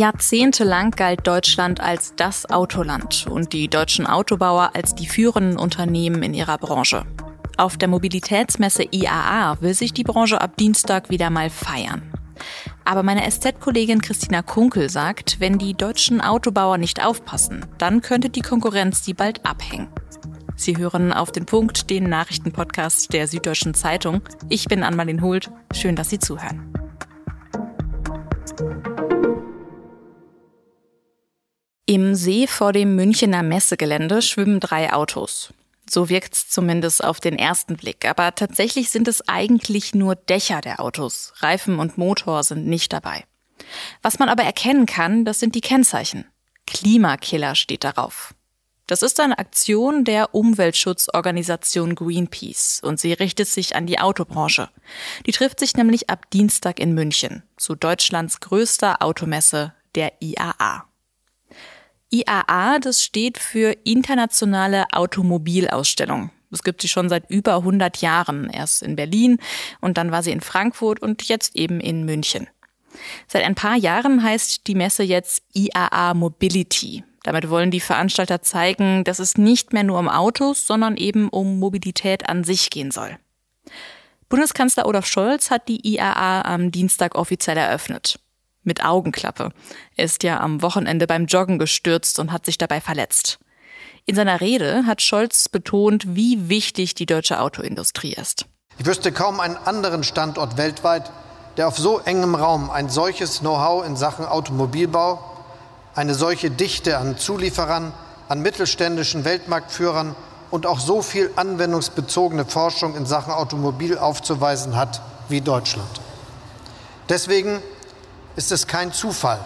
Jahrzehntelang galt Deutschland als das Autoland und die deutschen Autobauer als die führenden Unternehmen in ihrer Branche. Auf der Mobilitätsmesse IAA will sich die Branche ab Dienstag wieder mal feiern. Aber meine SZ-Kollegin Christina Kunkel sagt, wenn die deutschen Autobauer nicht aufpassen, dann könnte die Konkurrenz sie bald abhängen. Sie hören auf den Punkt den Nachrichtenpodcast der Süddeutschen Zeitung. Ich bin Anmalin Hult. Schön, dass Sie zuhören. Im See vor dem Münchener Messegelände schwimmen drei Autos. So wirkt's zumindest auf den ersten Blick. Aber tatsächlich sind es eigentlich nur Dächer der Autos. Reifen und Motor sind nicht dabei. Was man aber erkennen kann, das sind die Kennzeichen. Klimakiller steht darauf. Das ist eine Aktion der Umweltschutzorganisation Greenpeace und sie richtet sich an die Autobranche. Die trifft sich nämlich ab Dienstag in München zu Deutschlands größter Automesse, der IAA. IAA, das steht für Internationale Automobilausstellung. Das gibt sie schon seit über 100 Jahren. Erst in Berlin und dann war sie in Frankfurt und jetzt eben in München. Seit ein paar Jahren heißt die Messe jetzt IAA Mobility. Damit wollen die Veranstalter zeigen, dass es nicht mehr nur um Autos, sondern eben um Mobilität an sich gehen soll. Bundeskanzler Olaf Scholz hat die IAA am Dienstag offiziell eröffnet mit Augenklappe. Er ist ja am Wochenende beim Joggen gestürzt und hat sich dabei verletzt. In seiner Rede hat Scholz betont, wie wichtig die deutsche Autoindustrie ist. Ich wüsste kaum einen anderen Standort weltweit, der auf so engem Raum ein solches Know-how in Sachen Automobilbau, eine solche Dichte an Zulieferern, an mittelständischen Weltmarktführern und auch so viel anwendungsbezogene Forschung in Sachen Automobil aufzuweisen hat wie Deutschland. Deswegen ist es kein Zufall,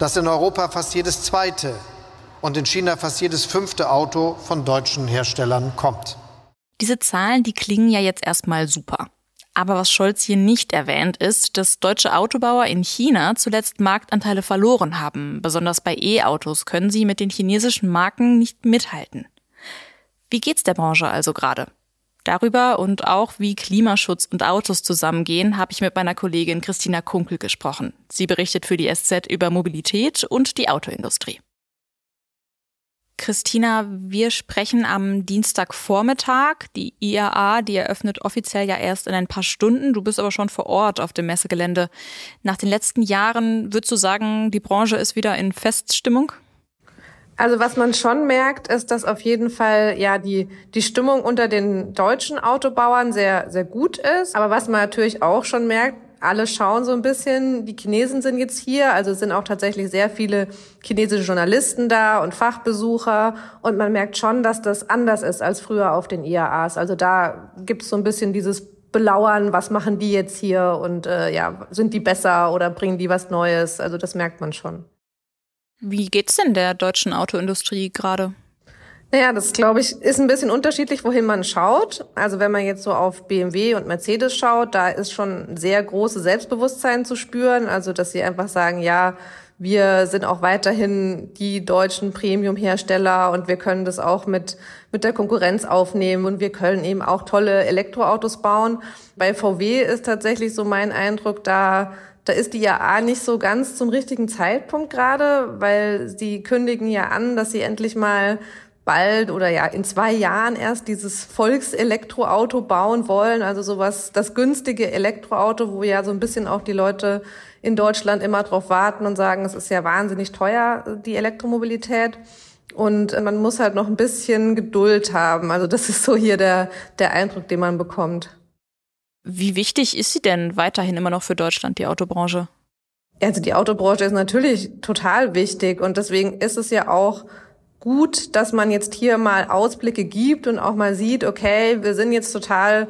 dass in Europa fast jedes zweite und in China fast jedes fünfte Auto von deutschen Herstellern kommt. Diese Zahlen, die klingen ja jetzt erstmal super. Aber was Scholz hier nicht erwähnt, ist, dass deutsche Autobauer in China zuletzt Marktanteile verloren haben. Besonders bei E-Autos können sie mit den chinesischen Marken nicht mithalten. Wie geht's der Branche also gerade? Darüber und auch wie Klimaschutz und Autos zusammengehen, habe ich mit meiner Kollegin Christina Kunkel gesprochen. Sie berichtet für die SZ über Mobilität und die Autoindustrie. Christina, wir sprechen am Dienstagvormittag. Die IAA, die eröffnet offiziell ja erst in ein paar Stunden. Du bist aber schon vor Ort auf dem Messegelände. Nach den letzten Jahren würdest du sagen, die Branche ist wieder in Feststimmung? Also was man schon merkt, ist, dass auf jeden Fall ja die die Stimmung unter den deutschen Autobauern sehr sehr gut ist. Aber was man natürlich auch schon merkt, alle schauen so ein bisschen, die Chinesen sind jetzt hier, also sind auch tatsächlich sehr viele chinesische Journalisten da und Fachbesucher und man merkt schon, dass das anders ist als früher auf den IAAs. Also da gibt's so ein bisschen dieses Belauern, was machen die jetzt hier und äh, ja, sind die besser oder bringen die was Neues? Also das merkt man schon. Wie geht's denn der deutschen Autoindustrie gerade? Naja, das glaube ich ist ein bisschen unterschiedlich, wohin man schaut. Also wenn man jetzt so auf BMW und Mercedes schaut, da ist schon sehr große Selbstbewusstsein zu spüren. Also dass sie einfach sagen, ja, wir sind auch weiterhin die deutschen Premium-Hersteller und wir können das auch mit, mit der Konkurrenz aufnehmen und wir können eben auch tolle Elektroautos bauen. Bei VW ist tatsächlich so mein Eindruck, da da ist die ja nicht so ganz zum richtigen Zeitpunkt gerade, weil sie kündigen ja an, dass sie endlich mal bald oder ja in zwei Jahren erst dieses Volkselektroauto bauen wollen, also sowas, das günstige Elektroauto, wo ja so ein bisschen auch die Leute in Deutschland immer drauf warten und sagen, es ist ja wahnsinnig teuer, die Elektromobilität. Und man muss halt noch ein bisschen Geduld haben. Also das ist so hier der, der Eindruck, den man bekommt. Wie wichtig ist sie denn weiterhin immer noch für Deutschland, die Autobranche? Also die Autobranche ist natürlich total wichtig und deswegen ist es ja auch gut, dass man jetzt hier mal Ausblicke gibt und auch mal sieht, okay, wir sind jetzt total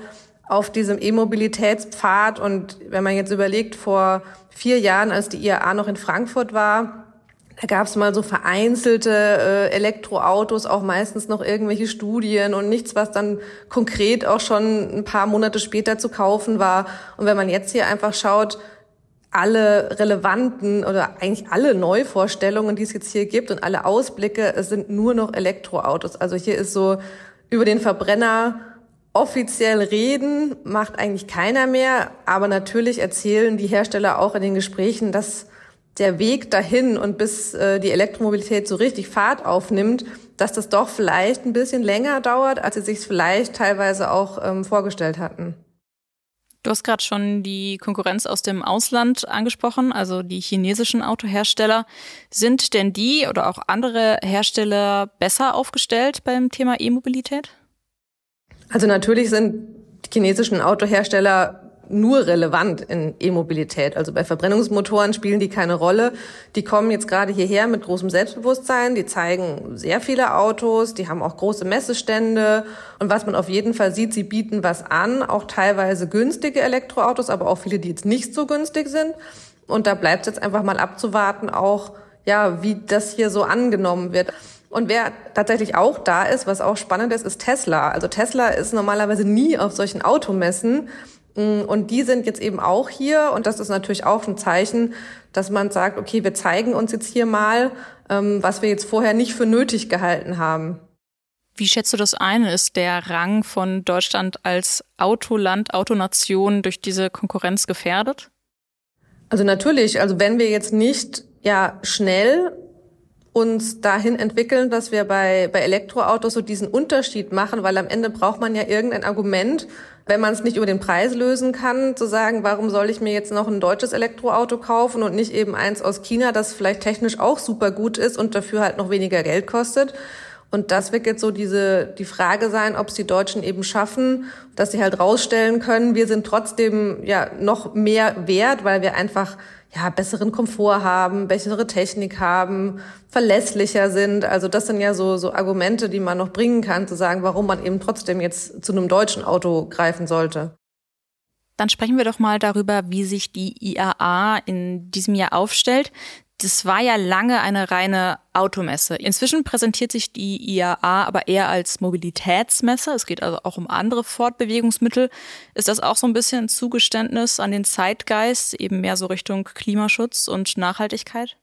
auf diesem E-Mobilitätspfad und wenn man jetzt überlegt, vor vier Jahren, als die IAA noch in Frankfurt war, da gab es mal so vereinzelte äh, Elektroautos, auch meistens noch irgendwelche Studien und nichts, was dann konkret auch schon ein paar Monate später zu kaufen war. Und wenn man jetzt hier einfach schaut, alle relevanten oder eigentlich alle Neuvorstellungen, die es jetzt hier gibt und alle Ausblicke, es sind nur noch Elektroautos. Also hier ist so über den Verbrenner offiziell reden, macht eigentlich keiner mehr. Aber natürlich erzählen die Hersteller auch in den Gesprächen, dass der Weg dahin und bis äh, die Elektromobilität so richtig Fahrt aufnimmt, dass das doch vielleicht ein bisschen länger dauert, als sie sich vielleicht teilweise auch ähm, vorgestellt hatten. Du hast gerade schon die Konkurrenz aus dem Ausland angesprochen, also die chinesischen Autohersteller. Sind denn die oder auch andere Hersteller besser aufgestellt beim Thema E-Mobilität? Also natürlich sind die chinesischen Autohersteller nur relevant in E-Mobilität. Also bei Verbrennungsmotoren spielen die keine Rolle. Die kommen jetzt gerade hierher mit großem Selbstbewusstsein. Die zeigen sehr viele Autos. Die haben auch große Messestände. Und was man auf jeden Fall sieht, sie bieten was an. Auch teilweise günstige Elektroautos, aber auch viele, die jetzt nicht so günstig sind. Und da bleibt es jetzt einfach mal abzuwarten, auch, ja, wie das hier so angenommen wird. Und wer tatsächlich auch da ist, was auch spannend ist, ist Tesla. Also Tesla ist normalerweise nie auf solchen Automessen. Mm, und die sind jetzt eben auch hier und das ist natürlich auch ein Zeichen, dass man sagt, okay, wir zeigen uns jetzt hier mal, ähm, was wir jetzt vorher nicht für nötig gehalten haben. Wie schätzt du das ein? Ist der Rang von Deutschland als Autoland, Autonation durch diese Konkurrenz gefährdet? Also natürlich, also wenn wir jetzt nicht ja schnell uns dahin entwickeln, dass wir bei, bei Elektroautos so diesen Unterschied machen, weil am Ende braucht man ja irgendein Argument, wenn man es nicht über den Preis lösen kann, zu sagen, warum soll ich mir jetzt noch ein deutsches Elektroauto kaufen und nicht eben eins aus China, das vielleicht technisch auch super gut ist und dafür halt noch weniger Geld kostet. Und das wird jetzt so diese, die Frage sein, ob es die Deutschen eben schaffen, dass sie halt rausstellen können, wir sind trotzdem ja noch mehr wert, weil wir einfach ja, besseren Komfort haben, bessere Technik haben, verlässlicher sind. Also das sind ja so, so Argumente, die man noch bringen kann, zu sagen, warum man eben trotzdem jetzt zu einem deutschen Auto greifen sollte. Dann sprechen wir doch mal darüber, wie sich die IAA in diesem Jahr aufstellt. Das war ja lange eine reine Automesse. Inzwischen präsentiert sich die IAA aber eher als Mobilitätsmesse. Es geht also auch um andere Fortbewegungsmittel. Ist das auch so ein bisschen ein Zugeständnis an den Zeitgeist, eben mehr so Richtung Klimaschutz und Nachhaltigkeit?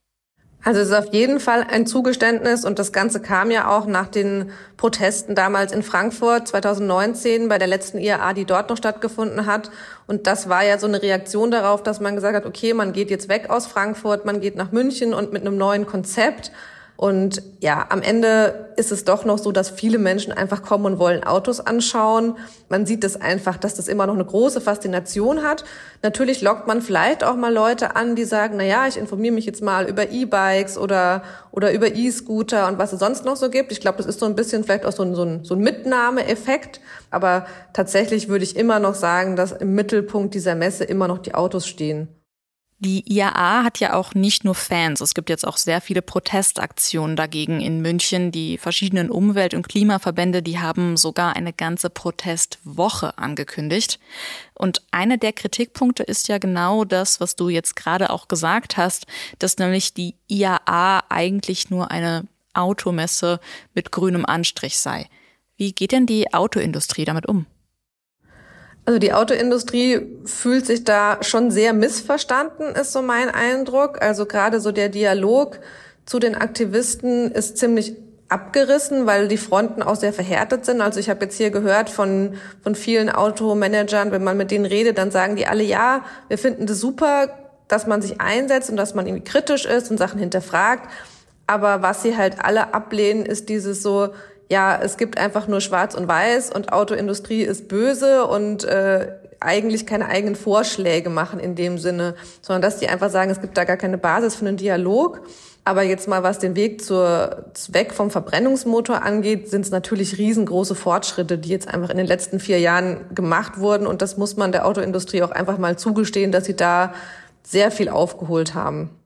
Also es ist auf jeden Fall ein Zugeständnis und das Ganze kam ja auch nach den Protesten damals in Frankfurt 2019 bei der letzten IAA, die dort noch stattgefunden hat. Und das war ja so eine Reaktion darauf, dass man gesagt hat, okay, man geht jetzt weg aus Frankfurt, man geht nach München und mit einem neuen Konzept und ja, am Ende ist es doch noch so, dass viele Menschen einfach kommen und wollen Autos anschauen. Man sieht es einfach, dass das immer noch eine große Faszination hat. Natürlich lockt man vielleicht auch mal Leute an, die sagen, na ja, ich informiere mich jetzt mal über E-Bikes oder, oder über E-Scooter und was es sonst noch so gibt. Ich glaube, das ist so ein bisschen vielleicht auch so ein, so ein, so ein Mitnahmeeffekt. Aber tatsächlich würde ich immer noch sagen, dass im Mittelpunkt dieser Messe immer noch die Autos stehen. Die IAA hat ja auch nicht nur Fans. Es gibt jetzt auch sehr viele Protestaktionen dagegen in München. Die verschiedenen Umwelt- und Klimaverbände, die haben sogar eine ganze Protestwoche angekündigt. Und einer der Kritikpunkte ist ja genau das, was du jetzt gerade auch gesagt hast, dass nämlich die IAA eigentlich nur eine Automesse mit grünem Anstrich sei. Wie geht denn die Autoindustrie damit um? Also die Autoindustrie fühlt sich da schon sehr missverstanden, ist so mein Eindruck. Also gerade so der Dialog zu den Aktivisten ist ziemlich abgerissen, weil die Fronten auch sehr verhärtet sind. Also ich habe jetzt hier gehört von, von vielen Automanagern, wenn man mit denen redet, dann sagen die alle, ja, wir finden das super, dass man sich einsetzt und dass man irgendwie kritisch ist und Sachen hinterfragt. Aber was sie halt alle ablehnen, ist dieses so, ja, es gibt einfach nur Schwarz und Weiß und Autoindustrie ist böse und äh, eigentlich keine eigenen Vorschläge machen in dem Sinne, sondern dass die einfach sagen, es gibt da gar keine Basis für einen Dialog. Aber jetzt mal, was den Weg zur, weg vom Verbrennungsmotor angeht, sind es natürlich riesengroße Fortschritte, die jetzt einfach in den letzten vier Jahren gemacht wurden. Und das muss man der Autoindustrie auch einfach mal zugestehen, dass sie da sehr viel aufgeholt haben.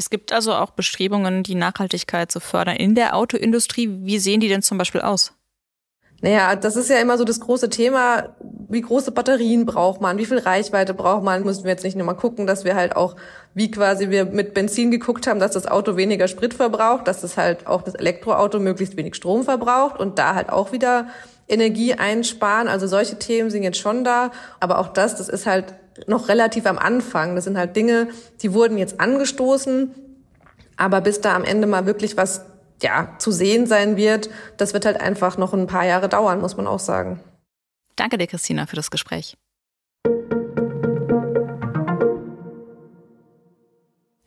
Es gibt also auch Bestrebungen, die Nachhaltigkeit zu fördern in der Autoindustrie. Wie sehen die denn zum Beispiel aus? Naja, das ist ja immer so das große Thema. Wie große Batterien braucht man? Wie viel Reichweite braucht man? Müssen wir jetzt nicht nur mal gucken, dass wir halt auch, wie quasi wir mit Benzin geguckt haben, dass das Auto weniger Sprit verbraucht, dass das halt auch das Elektroauto möglichst wenig Strom verbraucht und da halt auch wieder Energie einsparen. Also solche Themen sind jetzt schon da. Aber auch das, das ist halt noch relativ am Anfang. Das sind halt Dinge, die wurden jetzt angestoßen. Aber bis da am Ende mal wirklich was, ja, zu sehen sein wird, das wird halt einfach noch ein paar Jahre dauern, muss man auch sagen. Danke dir, Christina, für das Gespräch.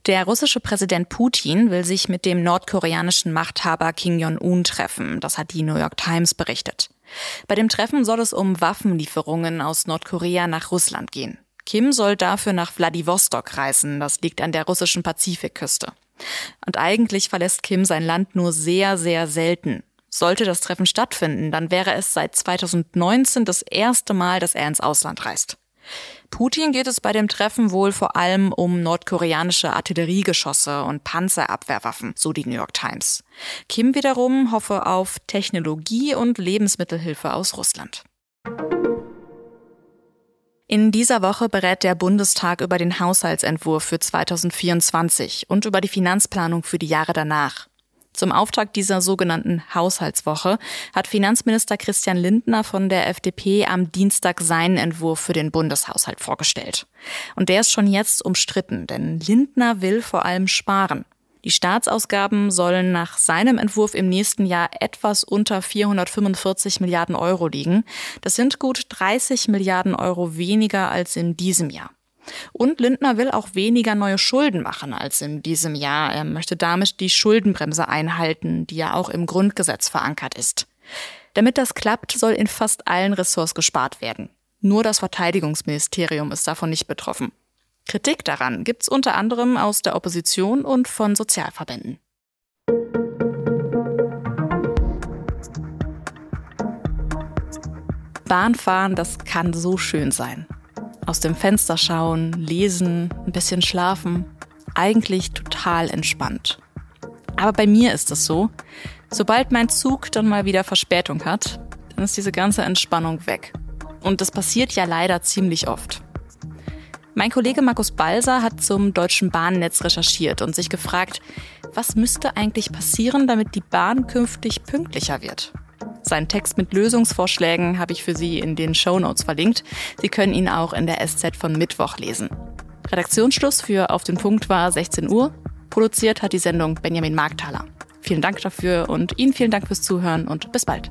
Der russische Präsident Putin will sich mit dem nordkoreanischen Machthaber Kim Jong-un treffen. Das hat die New York Times berichtet. Bei dem Treffen soll es um Waffenlieferungen aus Nordkorea nach Russland gehen. Kim soll dafür nach Wladiwostok reisen. Das liegt an der russischen Pazifikküste. Und eigentlich verlässt Kim sein Land nur sehr, sehr selten. Sollte das Treffen stattfinden, dann wäre es seit 2019 das erste Mal, dass er ins Ausland reist. Putin geht es bei dem Treffen wohl vor allem um nordkoreanische Artilleriegeschosse und Panzerabwehrwaffen, so die New York Times. Kim wiederum hoffe auf Technologie und Lebensmittelhilfe aus Russland. In dieser Woche berät der Bundestag über den Haushaltsentwurf für 2024 und über die Finanzplanung für die Jahre danach. Zum Auftakt dieser sogenannten Haushaltswoche hat Finanzminister Christian Lindner von der FDP am Dienstag seinen Entwurf für den Bundeshaushalt vorgestellt. Und der ist schon jetzt umstritten, denn Lindner will vor allem sparen. Die Staatsausgaben sollen nach seinem Entwurf im nächsten Jahr etwas unter 445 Milliarden Euro liegen. Das sind gut 30 Milliarden Euro weniger als in diesem Jahr. Und Lindner will auch weniger neue Schulden machen als in diesem Jahr. Er möchte damit die Schuldenbremse einhalten, die ja auch im Grundgesetz verankert ist. Damit das klappt, soll in fast allen Ressorts gespart werden. Nur das Verteidigungsministerium ist davon nicht betroffen. Kritik daran gibt's unter anderem aus der Opposition und von Sozialverbänden. Bahnfahren, das kann so schön sein aus dem Fenster schauen, lesen, ein bisschen schlafen. Eigentlich total entspannt. Aber bei mir ist es so, sobald mein Zug dann mal wieder Verspätung hat, dann ist diese ganze Entspannung weg. Und das passiert ja leider ziemlich oft. Mein Kollege Markus Balser hat zum deutschen Bahnnetz recherchiert und sich gefragt, was müsste eigentlich passieren, damit die Bahn künftig pünktlicher wird? Seinen Text mit Lösungsvorschlägen habe ich für Sie in den Show Notes verlinkt. Sie können ihn auch in der SZ von Mittwoch lesen. Redaktionsschluss für Auf den Punkt war 16 Uhr. Produziert hat die Sendung Benjamin Markthaler. Vielen Dank dafür und Ihnen vielen Dank fürs Zuhören und bis bald.